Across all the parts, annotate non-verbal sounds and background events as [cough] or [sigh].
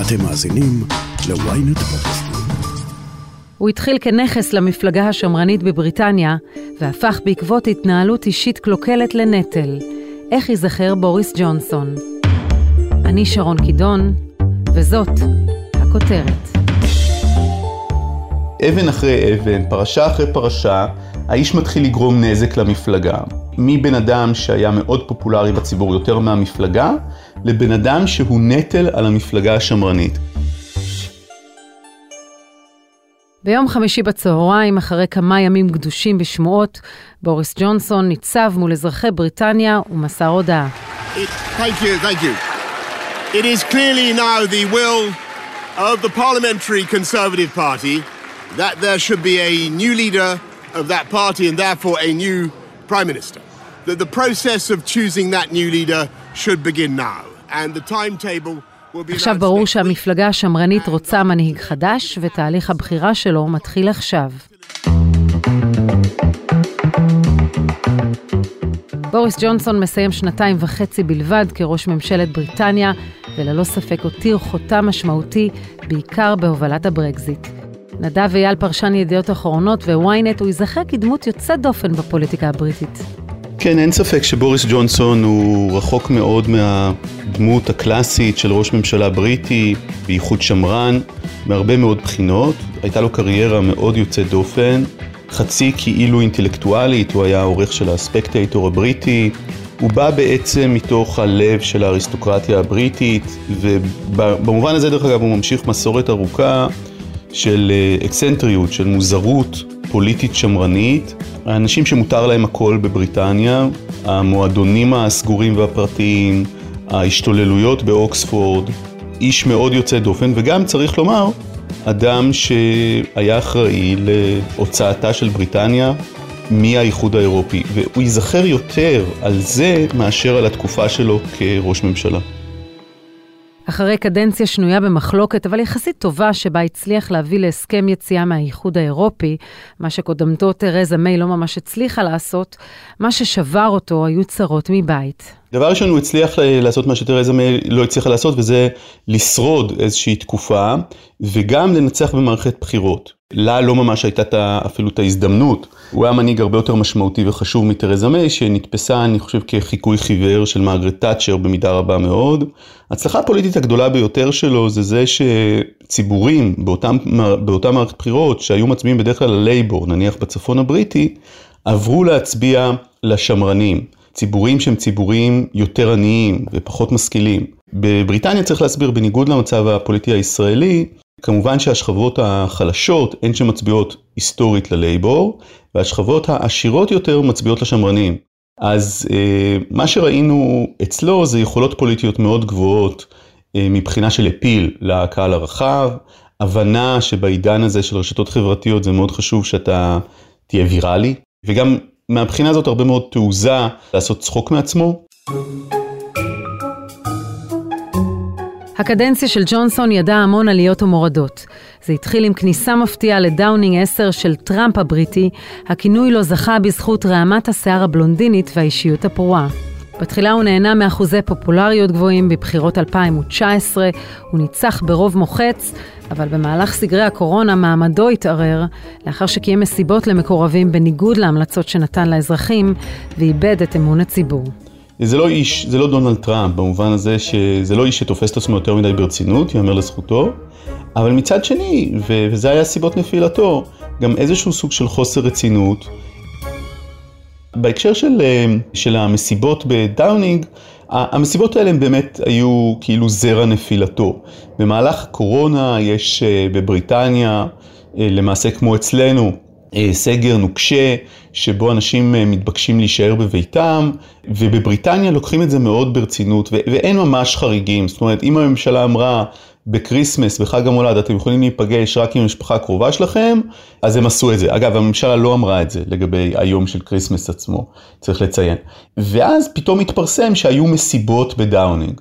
אתם מאזינים ל-ynet. הוא התחיל כנכס למפלגה השמרנית בבריטניה, והפך בעקבות התנהלות אישית קלוקלת לנטל. איך ייזכר בוריס ג'ונסון? אני שרון קידון, וזאת הכותרת. אבן אחרי אבן, פרשה אחרי פרשה, האיש מתחיל לגרום נזק למפלגה. מבן אדם שהיה מאוד פופולרי בציבור יותר מהמפלגה, לבן אדם שהוא נטל על המפלגה השמרנית. ביום חמישי בצהריים, אחרי כמה ימים גדושים בשמועות, בוריס ג'ונסון ניצב מול אזרחי בריטניה ומסר הודעה. It, thank you, thank you. It is clearly now the will of the Parliamentary Conservative Party that there should be a new leader of that party and therefore a new Prime Minister. That the process of choosing that new leader should begin now. And the timetable will be עכשיו ברור. שהמפלגה השמרנית רוצה מנהיג חדש, ותהליך הבחירה שלו מתחיל עכשיו. בוריס ג'ונסון מסיים שנתיים וחצי בלבד כראש ממשלת בריטניה, וללא ספק הותיר חותם משמעותי, בעיקר בהובלת הברקזיט. נדב אייל פרשן ידיעות אחרונות ו-ynet, הוא ייזכר כדמות יוצאת דופן בפוליטיקה הבריטית. כן, אין ספק שבוריס ג'ונסון הוא רחוק מאוד מהדמות הקלאסית של ראש ממשלה בריטי, בייחוד שמרן, מהרבה מאוד בחינות. הייתה לו קריירה מאוד יוצאת דופן, חצי כאילו אינטלקטואלית, הוא היה העורך של הספקטייטור הבריטי. הוא בא בעצם מתוך הלב של האריסטוקרטיה הבריטית, ובמובן הזה דרך אגב הוא ממשיך מסורת ארוכה של אה, אקסנטריות, של מוזרות פוליטית שמרנית. האנשים שמותר להם הכל בבריטניה, המועדונים הסגורים והפרטיים, ההשתוללויות באוקספורד, איש מאוד יוצא דופן, וגם צריך לומר, אדם שהיה אחראי להוצאתה של בריטניה מהאיחוד האירופי, והוא ייזכר יותר על זה מאשר על התקופה שלו כראש ממשלה. אחרי קדנציה שנויה במחלוקת, אבל יחסית טובה, שבה הצליח להביא להסכם יציאה מהאיחוד האירופי, מה שקודמתו תרזה מיי לא ממש הצליחה לעשות, מה ששבר אותו היו צרות מבית. דבר ראשון, הוא הצליח לעשות מה שתרזה מיי לא הצליחה לעשות, וזה לשרוד איזושהי תקופה, וגם לנצח במערכת בחירות. לה לא ממש הייתה את ה- אפילו את ההזדמנות. הוא היה מנהיג הרבה יותר משמעותי וחשוב מתרזה מיי, שנתפסה, אני חושב, כחיקוי חיוור של מרגרט תאצ'ר במידה רבה מאוד. ההצלחה הפוליטית הגדולה ביותר שלו זה זה שציבורים באותם, באותה מערכת בחירות, שהיו מצביעים בדרך כלל ללייבור, נניח בצפון הבריטי, עברו להצביע לשמרנים. ציבורים שהם ציבורים יותר עניים ופחות משכילים. בבריטניה צריך להסביר, בניגוד למצב הפוליטי הישראלי, כמובן שהשכבות החלשות הן שמצביעות היסטורית ללייבור, והשכבות העשירות יותר מצביעות לשמרנים. אז אה, מה שראינו אצלו זה יכולות פוליטיות מאוד גבוהות אה, מבחינה של אפיל לקהל הרחב, הבנה שבעידן הזה של רשתות חברתיות זה מאוד חשוב שאתה תהיה ויראלי, וגם מהבחינה הזאת הרבה מאוד תעוזה לעשות צחוק מעצמו. הקדנציה של ג'ונסון ידעה המון עליות ומורדות. זה התחיל עם כניסה מפתיעה לדאונינג 10 של טראמפ הבריטי, הכינוי לו זכה בזכות רעמת השיער הבלונדינית והאישיות הפרועה. בתחילה הוא נהנה מאחוזי פופולריות גבוהים בבחירות 2019, הוא ניצח ברוב מוחץ, אבל במהלך סגרי הקורונה מעמדו התערער, לאחר שקיים מסיבות למקורבים בניגוד להמלצות שנתן לאזרחים, ואיבד את אמון הציבור. זה לא איש, זה לא דונלד טראמפ, במובן הזה שזה לא איש שתופס את עצמו יותר מדי ברצינות, יאמר לזכותו, אבל מצד שני, ו- וזה היה סיבות נפילתו, גם איזשהו סוג של חוסר רצינות. בהקשר של, אה, של המסיבות בדאונינג, המסיבות האלה הם באמת היו כאילו זרע נפילתו. במהלך הקורונה יש אה, בבריטניה, אה, למעשה כמו אצלנו, סגר נוקשה, שבו אנשים אה, מתבקשים להישאר בביתם, ובבריטניה לוקחים את זה מאוד ברצינות, ו- ואין ממש חריגים. זאת אומרת, אם הממשלה אמרה בקריסמס, בחג המולד, אתם יכולים להיפגש רק עם המשפחה הקרובה שלכם, אז הם עשו את זה. אגב, הממשלה לא אמרה את זה לגבי היום של קריסמס עצמו, צריך לציין. ואז פתאום התפרסם שהיו מסיבות בדאונינג.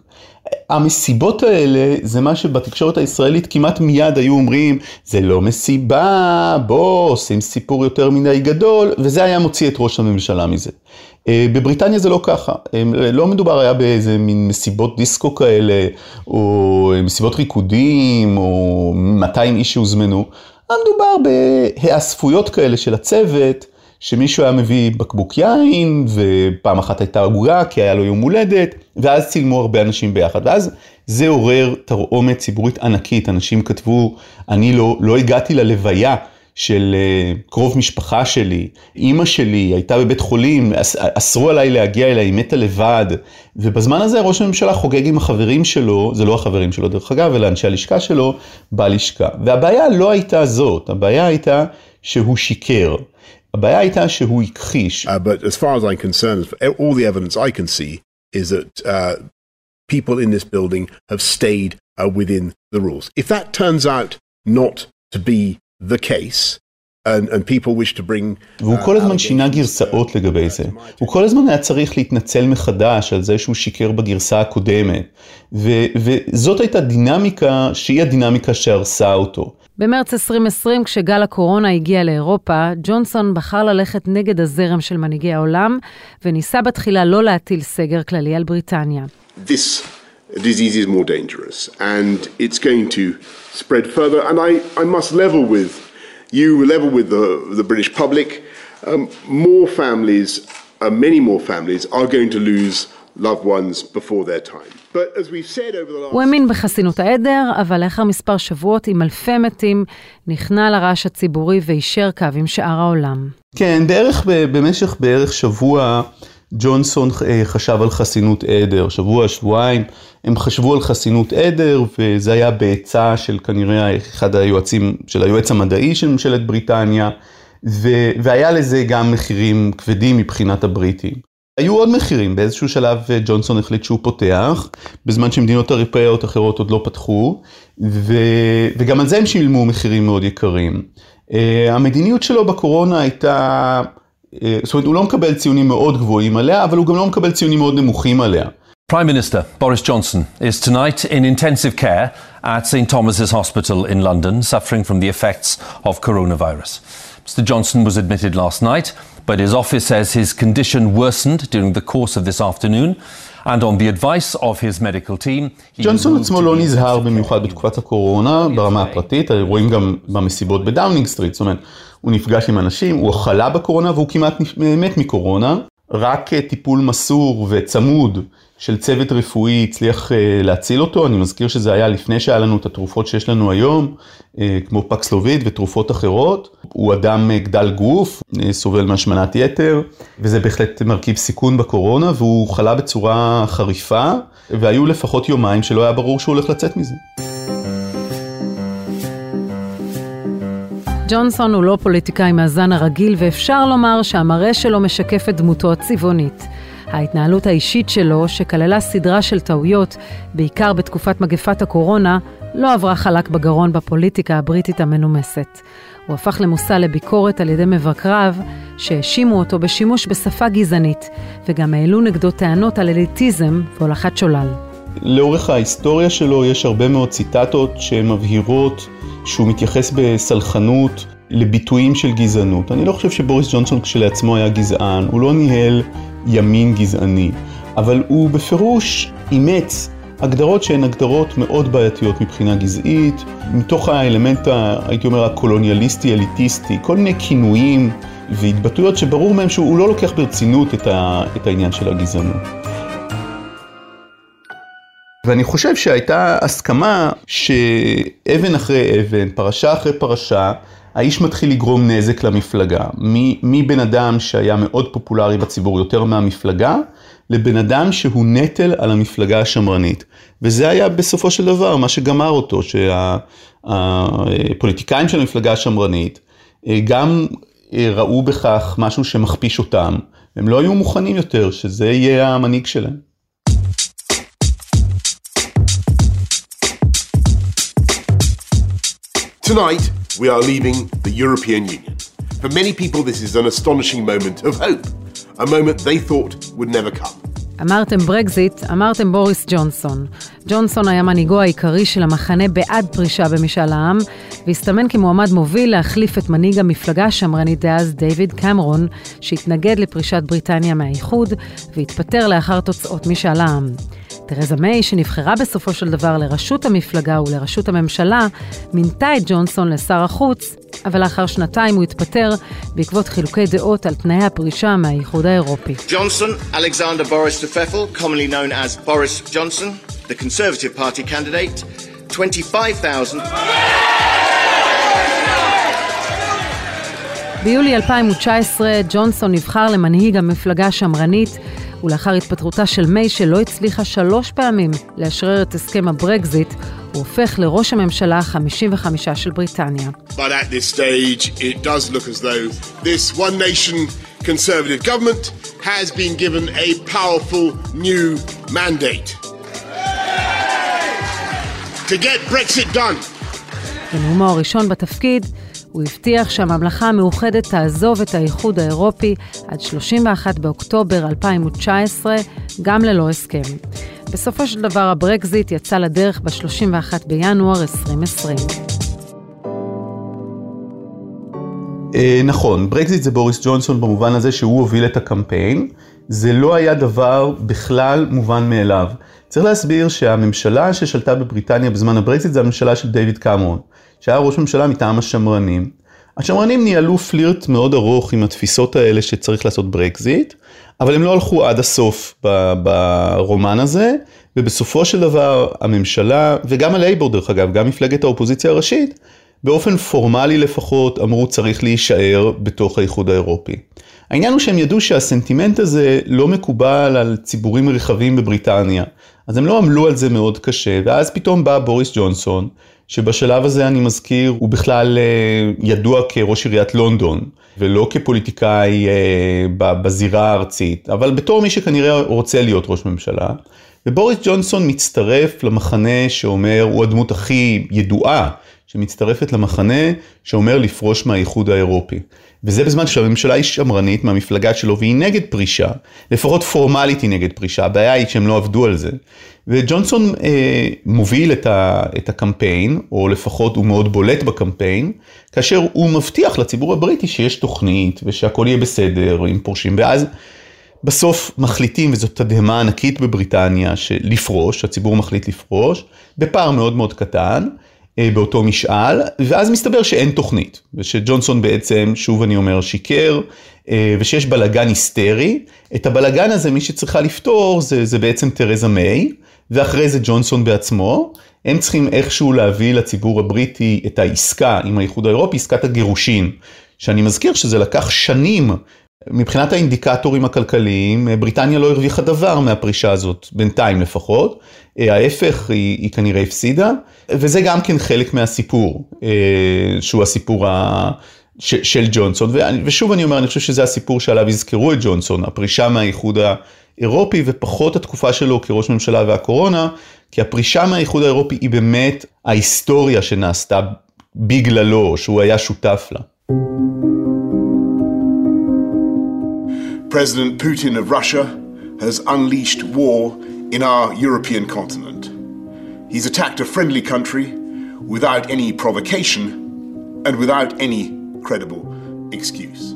המסיבות האלה זה מה שבתקשורת הישראלית כמעט מיד היו אומרים, זה לא מסיבה, בוא, עושים סיפור יותר מדי גדול, וזה היה מוציא את ראש הממשלה מזה. אה, בבריטניה זה לא ככה, לא מדובר היה באיזה מין מסיבות דיסקו כאלה, או מסיבות ריקודים, או 200 איש שהוזמנו, מדובר בהיאספויות כאלה של הצוות. שמישהו היה מביא בקבוק יין, ופעם אחת הייתה עגוגה, כי היה לו יום הולדת, ואז צילמו הרבה אנשים ביחד. ואז זה עורר תרעומת ציבורית ענקית, אנשים כתבו, אני לא, לא הגעתי ללוויה. של אה, קרוב משפחה שלי, אימא שלי הייתה בבית חולים, אסרו עליי להגיע אליה, היא מתה לבד, ובזמן הזה ראש הממשלה חוגג עם החברים שלו, זה לא החברים שלו דרך אגב, אלא אנשי הלשכה שלו, בלשכה. והבעיה לא הייתה זאת, הבעיה הייתה שהוא שיקר. הבעיה הייתה שהוא הכחיש. Uh, but as far as I'm concerned, all the evidence I can see is that uh, people in this building have stayed uh, within the rules. If that turns out not to be the case, and, and people wish to bring... והוא כל הזמן שינה גרסאות לגבי זה. הוא כל הזמן היה צריך להתנצל מחדש על זה שהוא שיקר בגרסה הקודמת. ו, וזאת הייתה דינמיקה שהיא הדינמיקה שהרסה אותו. במרץ 2020, כשגל הקורונה הגיע לאירופה, ג'ונסון בחר ללכת נגד הזרם של מנהיגי העולם, וניסה בתחילה לא להטיל סגר כללי על בריטניה. This disease is more dangerous, and it's going to spread further, and I, I must level with you, level with the, the British public. Um, more families, uh, many more families, are going to lose loved ones before their time. הוא האמין בחסינות העדר, אבל לאחר מספר שבועות עם אלפי מתים, נכנע לרעש הציבורי ויישר קו עם שאר העולם. כן, בערך, במשך בערך שבוע ג'ונסון אה, חשב על חסינות עדר, שבוע, שבועיים, הם חשבו על חסינות עדר, וזה היה בעצה של כנראה אחד היועצים, של היועץ המדעי של ממשלת בריטניה, ו, והיה לזה גם מחירים כבדים מבחינת הבריטים. היו עוד מחירים, באיזשהו שלב אה, ג'ונסון החליט שהוא פותח, בזמן שמדינות אירופאיות אחרות עוד לא פתחו, ו... וגם על זה הם שילמו מחירים מאוד יקרים. Uh, המדיניות שלו בקורונה הייתה, זאת אומרת, הוא לא מקבל ציונים מאוד גבוהים עליה, אבל הוא גם לא מקבל ציונים מאוד נמוכים עליה. Prime Minister Boris Johnson is tonight in intensive care at St Thomas's Hospital in London, suffering from the effects of coronavirus. Mr Johnson was admitted last night but his office says his condition worsened during the course of this afternoon. ג'ונסון עצמו לא נזהר במיוחד בתקופת הקורונה ברמה הפרטית, רואים גם במסיבות בדאונינג סטריט, זאת אומרת, הוא נפגש עם אנשים, הוא חלה בקורונה והוא כמעט מת מקורונה, רק טיפול מסור וצמוד של צוות רפואי הצליח אה, להציל אותו, אני מזכיר שזה היה לפני שהיה לנו את התרופות שיש לנו היום, אה, כמו פקסלוביד ותרופות אחרות. הוא אדם אה, גדל גוף, סובל מהשמנת יתר, וזה בהחלט מרכיב סיכון בקורונה, והוא חלה בצורה חריפה, והיו לפחות יומיים שלא היה ברור שהוא הולך לצאת מזה. ג'ונסון הוא לא פוליטיקאי מהזן הרגיל, ואפשר לומר שהמראה שלו משקף את דמותו הצבעונית. ההתנהלות האישית שלו, שכללה סדרה של טעויות, בעיקר בתקופת מגפת הקורונה, לא עברה חלק בגרון בפוליטיקה הבריטית המנומסת. הוא הפך למושא לביקורת על ידי מבקריו, שהאשימו אותו בשימוש בשפה גזענית, וגם העלו נגדו טענות על אליטיזם והולכת שולל. לאורך ההיסטוריה שלו יש הרבה מאוד ציטטות שמבהירות שהוא מתייחס בסלחנות לביטויים של גזענות. אני לא חושב שבוריס ג'ונסון כשלעצמו היה גזען, הוא לא ניהל ימין גזעני, אבל הוא בפירוש אימץ הגדרות שהן הגדרות מאוד בעייתיות מבחינה גזעית, מתוך האלמנט, הייתי אומר, הקולוניאליסטי, אליטיסטי, כל מיני כינויים והתבטאויות שברור מהם שהוא לא לוקח ברצינות את, ה, את העניין של הגזענות. ואני חושב שהייתה הסכמה שאבן אחרי אבן, פרשה אחרי פרשה, האיש מתחיל לגרום נזק למפלגה. מבן אדם שהיה מאוד פופולרי בציבור יותר מהמפלגה, לבן אדם שהוא נטל על המפלגה השמרנית. וזה היה בסופו של דבר מה שגמר אותו, שהפוליטיקאים של המפלגה השמרנית אה, גם אה, ראו בכך משהו שמכפיש אותם. הם לא היו מוכנים יותר שזה יהיה המנהיג שלהם. Tonight, we are leaving the European Union. For many people, this is an astonishing moment of hope, a moment they thought would never come. אמרתם ברקזיט, אמרתם בוריס ג'ונסון. ג'ונסון היה מנהיגו העיקרי של המחנה בעד פרישה במשאל העם, והסתמן כמועמד מוביל להחליף את מנהיג המפלגה השמרנית דאז, דיוויד קמרון, שהתנגד לפרישת בריטניה מהאיחוד, והתפטר לאחר תוצאות משאל העם. תרזה מיי, שנבחרה בסופו של דבר לראשות המפלגה ולראשות הממשלה, מינתה את ג'ונסון לשר החוץ, אבל לאחר שנתיים הוא התפטר בעקבות חילוקי דעות על תנאי הפרישה מהאיחוד האירופי. ג'ונסון, אלכסנדר בוריס טפפל, commonly known as בוריס ג'ונסון, the Conservative Party candidate, 25,000... ביולי 2019 ג'ונסון נבחר למנהיג המפלגה השמרנית ולאחר התפטרותה של מיי שלא הצליחה שלוש פעמים לאשרר את הסכם הברקזיט, הוא הופך לראש הממשלה ה-55 של בריטניה. But at this stage, it does look as though this one nation conservative government has been given a powerful new mandate to get Brexit done. בנאומו הראשון בתפקיד, הוא הבטיח שהממלכה המאוחדת תעזוב את האיחוד האירופי עד 31 באוקטובר 2019, גם ללא הסכם. בסופו של דבר הברקזיט יצא לדרך ב-31 בינואר 2020. אה, נכון, ברקזיט זה בוריס ג'ונסון במובן הזה שהוא הוביל את הקמפיין. זה לא היה דבר בכלל מובן מאליו. צריך להסביר שהממשלה ששלטה בבריטניה בזמן הברקזיט זה הממשלה של דיוויד קמרון, שהיה ראש ממשלה מטעם השמרנים. השמרנים ניהלו פלירט מאוד ארוך עם התפיסות האלה שצריך לעשות ברקזיט, אבל הם לא הלכו עד הסוף ברומן הזה, ובסופו של דבר הממשלה, וגם הלייבור דרך אגב, גם מפלגת האופוזיציה הראשית, באופן פורמלי לפחות אמרו צריך להישאר בתוך האיחוד האירופי. העניין הוא שהם ידעו שהסנטימנט הזה לא מקובל על ציבורים רחבים בבריטניה, אז הם לא עמלו על זה מאוד קשה, ואז פתאום בא בוריס ג'ונסון, שבשלב הזה אני מזכיר, הוא בכלל אה, ידוע כראש עיריית לונדון, ולא כפוליטיקאי אה, בזירה הארצית, אבל בתור מי שכנראה רוצה להיות ראש ממשלה. ובוריס ג'ונסון מצטרף למחנה שאומר, הוא הדמות הכי ידועה שמצטרפת למחנה שאומר לפרוש מהאיחוד האירופי. וזה בזמן שהממשלה היא שמרנית מהמפלגה שלו והיא נגד פרישה, לפחות פורמלית היא נגד פרישה, הבעיה היא שהם לא עבדו על זה. וג'ונסון אה, מוביל את, ה, את הקמפיין, או לפחות הוא מאוד בולט בקמפיין, כאשר הוא מבטיח לציבור הבריטי שיש תוכנית ושהכול יהיה בסדר אם פורשים, ואז בסוף מחליטים, וזאת תדהמה ענקית בבריטניה, לפרוש, הציבור מחליט לפרוש, בפער מאוד מאוד קטן. אה, באותו משאל, ואז מסתבר שאין תוכנית, ושג'ונסון בעצם, שוב אני אומר, שיקר, אה, ושיש בלגן היסטרי. את הבלגן הזה מי שצריכה לפתור זה, זה בעצם תרזה מיי, ואחרי זה ג'ונסון בעצמו. הם צריכים איכשהו להביא לציבור הבריטי את העסקה עם האיחוד האירופי, עסקת הגירושין, שאני מזכיר שזה לקח שנים מבחינת האינדיקטורים הכלכליים, בריטניה לא הרוויחה דבר מהפרישה הזאת, בינתיים לפחות. ההפך, היא, היא כנראה הפסידה, וזה גם כן חלק מהסיפור, אה, שהוא הסיפור ה... ש, של ג'ונסון, ושוב אני אומר, אני חושב שזה הסיפור שעליו יזכרו את ג'ונסון, הפרישה מהאיחוד האירופי ופחות התקופה שלו כראש ממשלה והקורונה, כי הפרישה מהאיחוד האירופי היא באמת ההיסטוריה שנעשתה בגללו, שהוא היה שותף לה. President Putin of Russia has unleashed war in our European continent. He's attacked a friendly country without any provocation and without any credible excuse.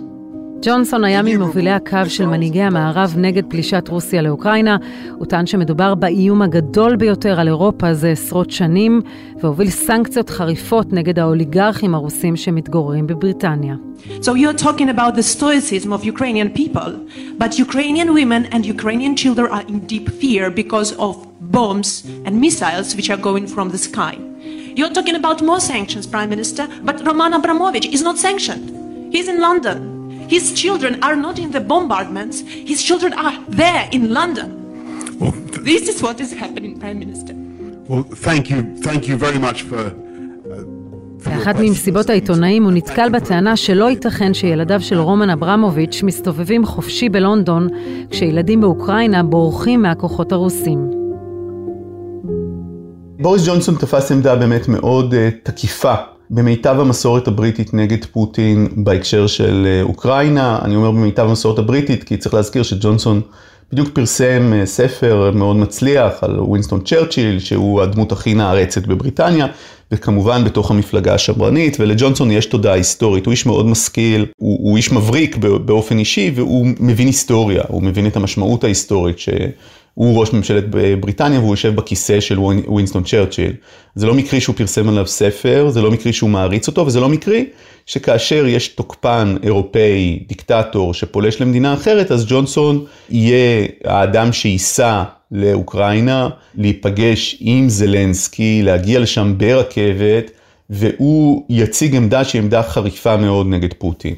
ג'ונסון היה ממובילי הקו של מנהיגי המערב נגד פלישת רוסיה לאוקראינה. הוא טען שמדובר באיום הגדול ביותר על אירופה זה עשרות שנים, והוביל סנקציות חריפות נגד האוליגרכים הרוסים שמתגוררים בבריטניה. So you're talking about the stoicism of Ukrainian people, but Ukrainian women and Ukrainian children are in deep fear because of bombs and missiles which are going from the sky. You're talking about more sanctions, Prime Minister, but Roman Abramovich is not sanctioned. He's in London. His children are not in the bombardments. His children are there in London. Well, This is what is happening, Prime Minister. well thank you, thank you very much for. באחת. ממסיבות העיתונאים הוא נתקל בטענה שלא ייתכן שילדיו של רומן אברמוביץ' מסתובבים חופשי בלונדון, כשילדים באוקראינה בורחים מהכוחות הרוסים. בוריס ג'ונסון תפס עמדה באמת מאוד uh, תקיפה במיטב המסורת הבריטית נגד פוטין בהקשר של uh, אוקראינה. אני אומר במיטב המסורת הבריטית כי צריך להזכיר שג'ונסון בדיוק פרסם אה, ספר מאוד מצליח על ווינסטון צ'רצ'יל, שהוא הדמות הכי נערצת בבריטניה, וכמובן בתוך המפלגה השמרנית, ולג'ונסון יש תודעה היסטורית, הוא איש מאוד משכיל, הוא, הוא איש מבריק באופן אישי, והוא מבין היסטוריה, הוא מבין את המשמעות ההיסטורית ש... הוא ראש ממשלת בריטניה והוא יושב בכיסא של ווינסטון צ'רצ'יל. זה לא מקרי שהוא פרסם עליו ספר, זה לא מקרי שהוא מעריץ אותו, וזה לא מקרי שכאשר יש תוקפן אירופאי, דיקטטור, שפולש למדינה אחרת, אז ג'ונסון יהיה האדם שייסע לאוקראינה, להיפגש עם זלנסקי, להגיע לשם ברכבת, והוא יציג עמדה שהיא עמדה חריפה מאוד נגד פוטין.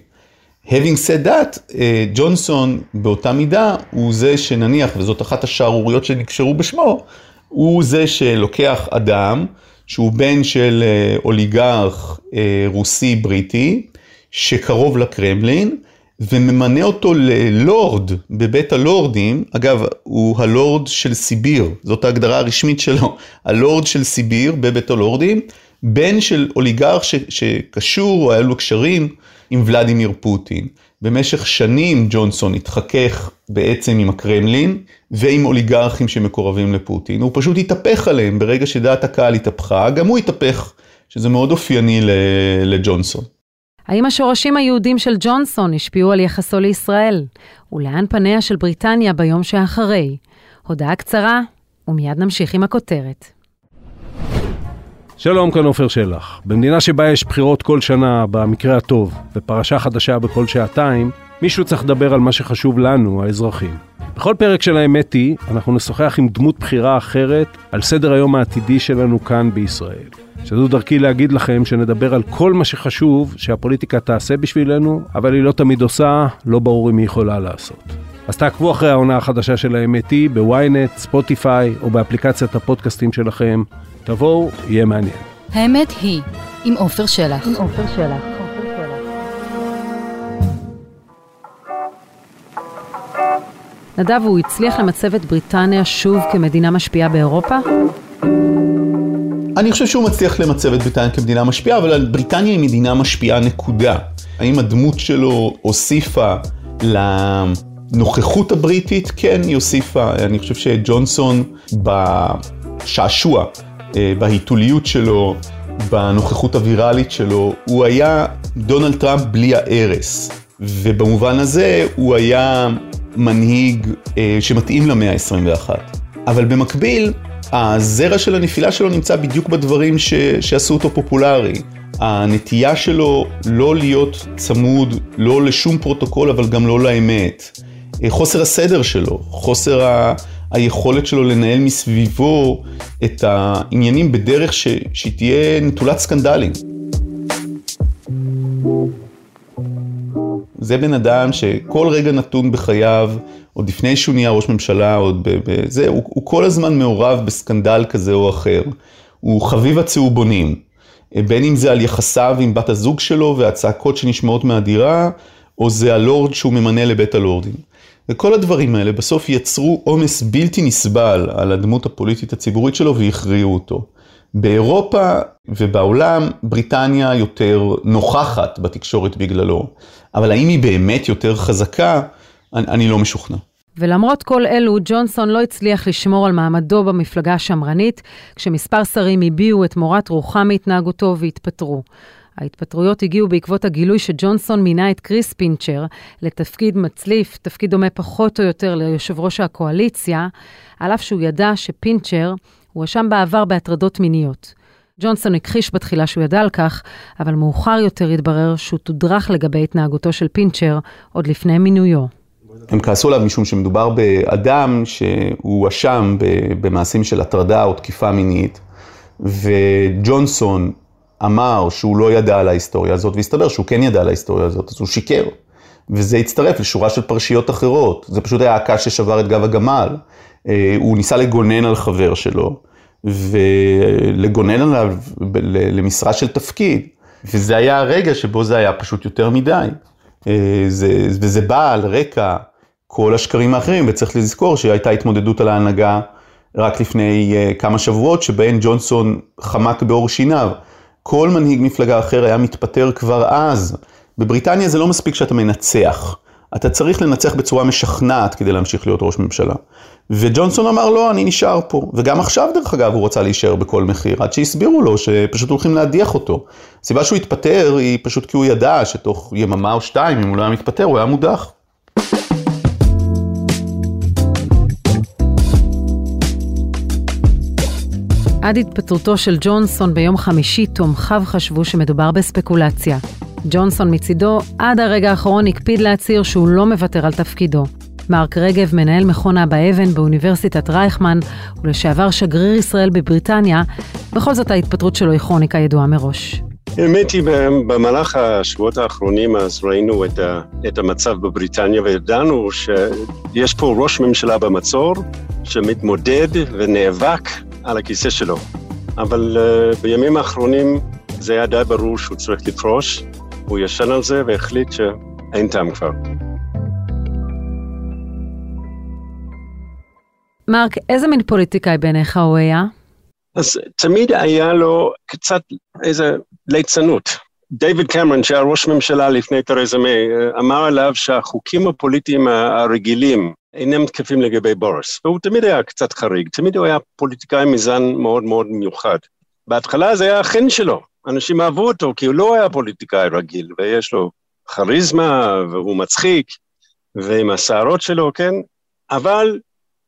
Having said that, אה, ג'ונסון באותה מידה הוא זה שנניח, וזאת אחת השערוריות שנקשרו בשמו, הוא זה שלוקח אדם שהוא בן של אה, אוליגרך אה, רוסי בריטי, שקרוב לקרמלין, וממנה אותו ללורד בבית הלורדים, אגב, הוא הלורד של סיביר, זאת ההגדרה הרשמית שלו, [laughs] הלורד של סיביר בבית הלורדים, בן של אוליגרך ש, שקשור, היה לו קשרים עם ולדימיר פוטין. במשך שנים ג'ונסון התחכך בעצם עם הקרמלין ועם אוליגרכים שמקורבים לפוטין. הוא פשוט התהפך עליהם ברגע שדעת הקהל התהפכה, גם הוא התהפך, שזה מאוד אופייני לג'ונסון. האם השורשים היהודים של ג'ונסון השפיעו על יחסו לישראל? ולאן פניה של בריטניה ביום שאחרי? הודעה קצרה, ומיד נמשיך עם הכותרת. שלום, כאן עופר שלח. במדינה שבה יש בחירות כל שנה, במקרה הטוב, ופרשה חדשה בכל שעתיים, מישהו צריך לדבר על מה שחשוב לנו, האזרחים. בכל פרק של האמת היא, אנחנו נשוחח עם דמות בחירה אחרת על סדר היום העתידי שלנו כאן בישראל. שזו דרכי להגיד לכם שנדבר על כל מה שחשוב שהפוליטיקה תעשה בשבילנו, אבל היא לא תמיד עושה, לא ברור אם היא יכולה לעשות. אז תעקבו אחרי העונה החדשה של האמת היא בוויינט, ספוטיפיי או באפליקציית הפודקאסטים שלכם. תבואו, יהיה מעניין. האמת היא, עם עופר שלח. עם עופר שלח. נדב, הוא הצליח למצב את בריטניה שוב כמדינה משפיעה באירופה? אני חושב שהוא מצליח למצב את בריטניה כמדינה משפיעה, אבל בריטניה היא מדינה משפיעה נקודה. האם הדמות שלו הוסיפה לנוכחות הבריטית? כן, היא הוסיפה. אני חושב שג'ונסון בשעשוע בהיתוליות שלו, בנוכחות הוויראלית שלו, הוא היה דונלד טראמפ בלי הארס. ובמובן הזה הוא היה מנהיג אה, שמתאים למאה ה-21. אבל במקביל, הזרע של הנפילה שלו נמצא בדיוק בדברים ש... שעשו אותו פופולרי. הנטייה שלו לא להיות צמוד, לא לשום פרוטוקול, אבל גם לא לאמת. אה, חוסר הסדר שלו, חוסר ה... היכולת שלו לנהל מסביבו את העניינים בדרך ש, שהיא תהיה נטולת סקנדלים. זה בן אדם שכל רגע נתון בחייו, עוד לפני שהוא נהיה ראש ממשלה, עוד בזה, הוא, הוא כל הזמן מעורב בסקנדל כזה או אחר. הוא חביב הצהובונים, בין אם זה על יחסיו עם בת הזוג שלו והצעקות שנשמעות מהדירה, או זה הלורד שהוא ממנה לבית הלורדים. וכל הדברים האלה בסוף יצרו עומס בלתי נסבל על הדמות הפוליטית הציבורית שלו והכריעו אותו. באירופה ובעולם בריטניה יותר נוכחת בתקשורת בגללו, אבל האם היא באמת יותר חזקה? אני, אני לא משוכנע. ולמרות כל אלו, ג'ונסון לא הצליח לשמור על מעמדו במפלגה השמרנית, כשמספר שרים הביעו את מורת רוחם מהתנהגותו והתפטרו. ההתפטרויות הגיעו בעקבות הגילוי שג'ונסון מינה את קריס פינצ'ר לתפקיד מצליף, תפקיד דומה פחות או יותר ליושב ראש הקואליציה, על אף שהוא ידע שפינצ'ר הואשם בעבר בהטרדות מיניות. ג'ונסון הכחיש בתחילה שהוא ידע על כך, אבל מאוחר יותר התברר שהוא תודרך לגבי התנהגותו של פינצ'ר עוד לפני מינויו. הם כעסו עליו משום שמדובר באדם שהוא הואשם במעשים של הטרדה או תקיפה מינית, וג'ונסון אמר שהוא לא ידע על ההיסטוריה הזאת, והסתבר שהוא כן ידע על ההיסטוריה הזאת, אז הוא שיקר. וזה הצטרף לשורה של פרשיות אחרות, זה פשוט היה הקש ששבר את גב הגמל. אה, הוא ניסה לגונן על חבר שלו, ולגונן עליו למשרה של תפקיד, וזה היה הרגע שבו זה היה פשוט יותר מדי. אה, זה, וזה בא על רקע כל השקרים האחרים, וצריך לזכור שהייתה התמודדות על ההנהגה רק לפני אה, כמה שבועות, שבהן ג'ונסון חמק בעור שיניו. כל מנהיג מפלגה אחר היה מתפטר כבר אז. בבריטניה זה לא מספיק שאתה מנצח, אתה צריך לנצח בצורה משכנעת כדי להמשיך להיות ראש ממשלה. וג'ונסון אמר לא, אני נשאר פה. וגם עכשיו דרך אגב הוא רצה להישאר בכל מחיר, עד שהסבירו לו שפשוט הולכים להדיח אותו. הסיבה שהוא התפטר היא פשוט כי הוא ידע שתוך יממה או שתיים, אם הוא לא היה מתפטר, הוא היה מודח. עד התפטרותו של ג'ונסון ביום חמישי, תומכיו חשבו שמדובר בספקולציה. ג'ונסון מצידו, עד הרגע האחרון הקפיד להצהיר שהוא לא מוותר על תפקידו. מרק רגב, מנהל מכון אבא אבן באוניברסיטת רייכמן, ולשעבר שגריר ישראל בבריטניה, בכל זאת ההתפטרות שלו היא כרוניקה ידועה מראש. האמת היא, במהלך השבועות האחרונים אז ראינו את, ה, את המצב בבריטניה וידענו שיש פה ראש ממשלה במצור שמתמודד ונאבק על הכיסא שלו. אבל uh, בימים האחרונים זה היה די ברור שהוא צריך לפרוש, הוא ישן על זה והחליט שאין טעם כבר. מרק, איזה מין פוליטיקאי בעיניך הוא היה? אז תמיד היה לו קצת איזה ליצנות. דיוויד קמרון, שהיה ראש ממשלה לפני תרזה מיי, אמר עליו שהחוקים הפוליטיים הרגילים אינם תקפים לגבי בוריס. והוא תמיד היה קצת חריג, תמיד הוא היה פוליטיקאי מזן מאוד מאוד מיוחד. בהתחלה זה היה החן שלו, אנשים אהבו אותו כי הוא לא היה פוליטיקאי רגיל, ויש לו כריזמה, והוא מצחיק, ועם השערות שלו, כן? אבל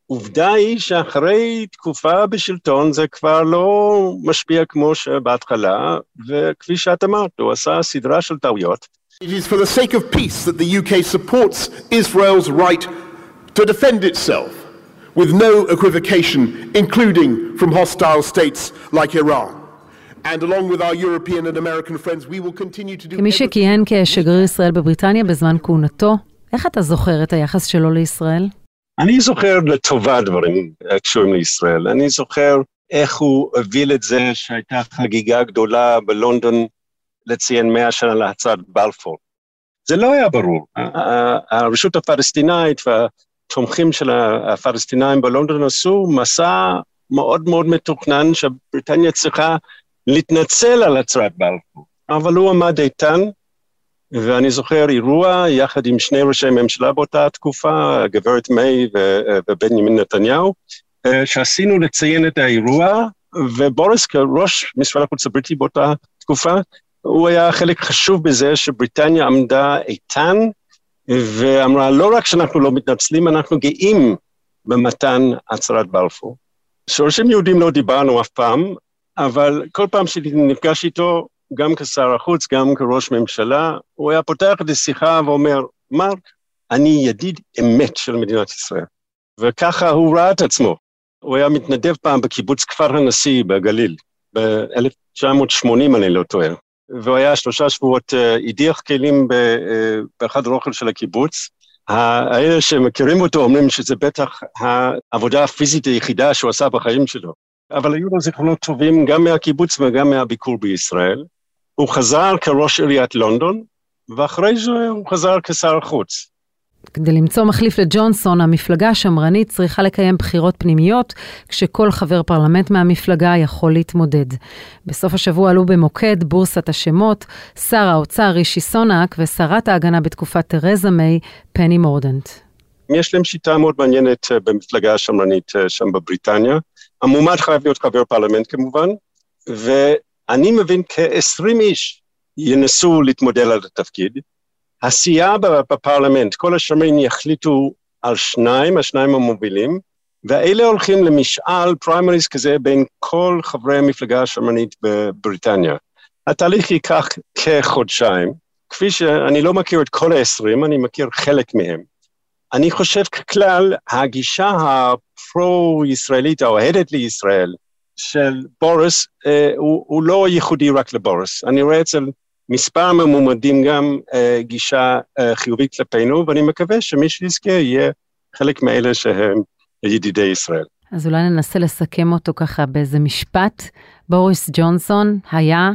עובדה היא שאחרי תקופה בשלטון זה כבר לא משפיע כמו שבהתחלה, וכפי שאת אמרת, הוא עשה סדרה של טעויות. It is for the sake of peace that the UK supports Israel's right to defend itself with no equivocation, including from hostile states like Iran. And along with our European and American friends, we will continue to do... כמי שכיהן כשגריר ישראל בבריטניה בזמן כהונתו, איך אתה זוכר את היחס שלו לישראל? אני זוכר לטובה דברים הקשורים לישראל. אני זוכר איך הוא הוביל את זה שהייתה חגיגה גדולה בלונדון לציין מאה שנה להצעת בלפור. זה לא היה ברור. הרשות הפלסטינאית והתומכים של הפלסטינאים בלונדון עשו מסע מאוד מאוד מתוכנן שבריטניה צריכה להתנצל על הצהרת בלפור. אבל הוא עמד איתן, ואני זוכר אירוע יחד עם שני ראשי ממשלה באותה תקופה, הגברת מיי ובנימין נתניהו, שעשינו לציין את האירוע, ובוריס כראש משרד החוץ הבריטי באותה תקופה, הוא היה חלק חשוב בזה שבריטניה עמדה איתן, ואמרה לא רק שאנחנו לא מתנצלים, אנחנו גאים במתן הצהרת בלפור. שורשים יהודים לא דיברנו אף פעם, אבל כל פעם שנפגש איתו, גם כשר החוץ, גם כראש ממשלה, הוא היה פותח את השיחה ואומר, מרק, אני ידיד אמת של מדינת ישראל. וככה הוא ראה את עצמו. הוא היה מתנדב פעם בקיבוץ כפר הנשיא בגליל, ב-1980 אני לא טועה. והוא היה שלושה שבועות הדיח כלים באחד האוכל של הקיבוץ. האלה שמכירים אותו אומרים שזה בטח העבודה הפיזית היחידה שהוא עשה בחיים שלו. אבל היו לו זיכרונות טובים גם מהקיבוץ וגם מהביקור בישראל. הוא חזר כראש עיריית לונדון, ואחרי זה הוא חזר כשר החוץ. כדי למצוא מחליף לג'ונסון, המפלגה השמרנית צריכה לקיים בחירות פנימיות, כשכל חבר פרלמנט מהמפלגה יכול להתמודד. בסוף השבוע עלו במוקד בורסת השמות, שר האוצר רישי סונאק ושרת ההגנה בתקופת תרזה מיי, פני מורדנט. יש להם שיטה מאוד מעניינת במפלגה השמרנית שם בבריטניה. המועמד חייב להיות חבר פרלמנט כמובן, ואני מבין כ-20 איש ינסו להתמודד על התפקיד. הסיעה בפרלמנט, כל השמרנים יחליטו על שניים, השניים המובילים, ואלה הולכים למשאל פריימריס כזה בין כל חברי המפלגה השמרנית בבריטניה. התהליך ייקח כחודשיים, כפי שאני לא מכיר את כל ה-20, אני מכיר חלק מהם. אני חושב ככלל, הגישה הפרו-ישראלית, האוהדת לישראל, של בוריס, אה, הוא, הוא לא ייחודי רק לבוריס. אני רואה אצל מספר מהמועמדים גם אה, גישה אה, חיובית כלפינו, ואני מקווה שמי שיזכה יהיה חלק מאלה שהם ידידי ישראל. אז אולי ננסה לסכם אותו ככה באיזה משפט. בוריס ג'ונסון היה?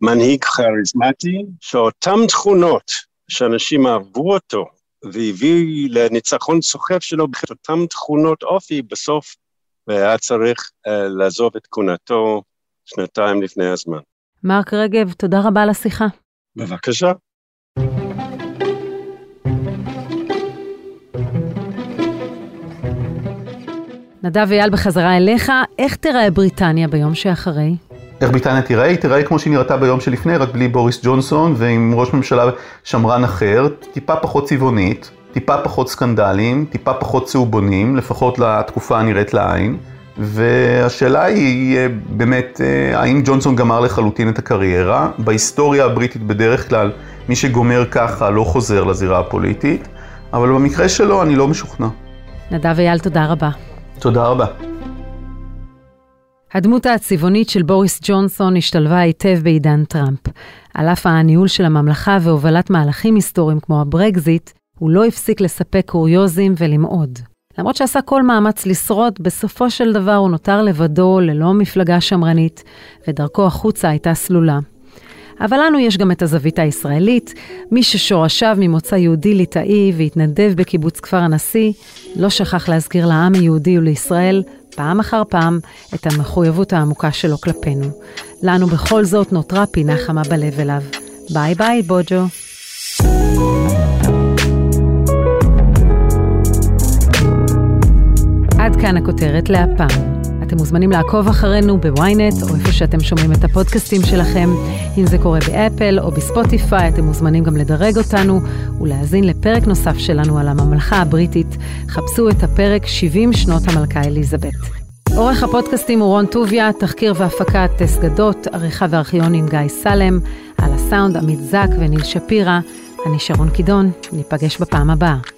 מנהיג כריזמטי, שאותן תכונות שאנשים אהבו אותו והביא לניצחון סוחף שלו, אותן תכונות אופי, בסוף והיה צריך uh, לעזוב את כהונתו שנתיים לפני הזמן. מרק רגב, תודה רבה על השיחה. בבקשה. נדב אייל בחזרה אליך, איך תראה בריטניה ביום שאחרי? איך בריטניה תראה? היא תראה כמו שהיא נראתה ביום שלפני, רק בלי בוריס ג'ונסון ועם ראש ממשלה שמרן אחר, טיפה פחות צבעונית, טיפה פחות סקנדלים, טיפה פחות צהובונים, לפחות לתקופה הנראית לעין. והשאלה היא באמת, אה, האם ג'ונסון גמר לחלוטין את הקריירה? בהיסטוריה הבריטית בדרך כלל, מי שגומר ככה לא חוזר לזירה הפוליטית, אבל במקרה שלו אני לא משוכנע. נדב אייל, תודה רבה. תודה רבה. הדמות הצבעונית של בוריס ג'ונסון השתלבה היטב בעידן טראמפ. על אף הניהול של הממלכה והובלת מהלכים היסטוריים כמו הברקזיט, הוא לא הפסיק לספק קוריוזים ולמעוד. למרות שעשה כל מאמץ לשרוד, בסופו של דבר הוא נותר לבדו, ללא מפלגה שמרנית, ודרכו החוצה הייתה סלולה. אבל לנו יש גם את הזווית הישראלית, מי ששורשיו ממוצא יהודי-ליטאי והתנדב בקיבוץ כפר הנשיא, לא שכח להזכיר לעם היהודי ולישראל, פעם אחר פעם, את המחויבות העמוקה שלו כלפינו. לנו בכל זאת נותרה פינה חמה בלב אליו. ביי ביי, בוג'ו. עד כאן הכותרת להפעם. אתם מוזמנים לעקוב אחרינו בוויינט, או איפה שאתם שומעים את הפודקאסטים שלכם. אם זה קורה באפל או בספוטיפיי, אתם מוזמנים גם לדרג אותנו ולהאזין לפרק נוסף שלנו על הממלכה הבריטית. חפשו את הפרק 70 שנות המלכה אליזבת. עורך הפודקאסטים הוא רון טוביה, תחקיר והפקה טס גדות, עריכה עם גיא סלם, על הסאונד עמית זק וניל שפירא. אני שרון קידון, ניפגש בפעם הבאה.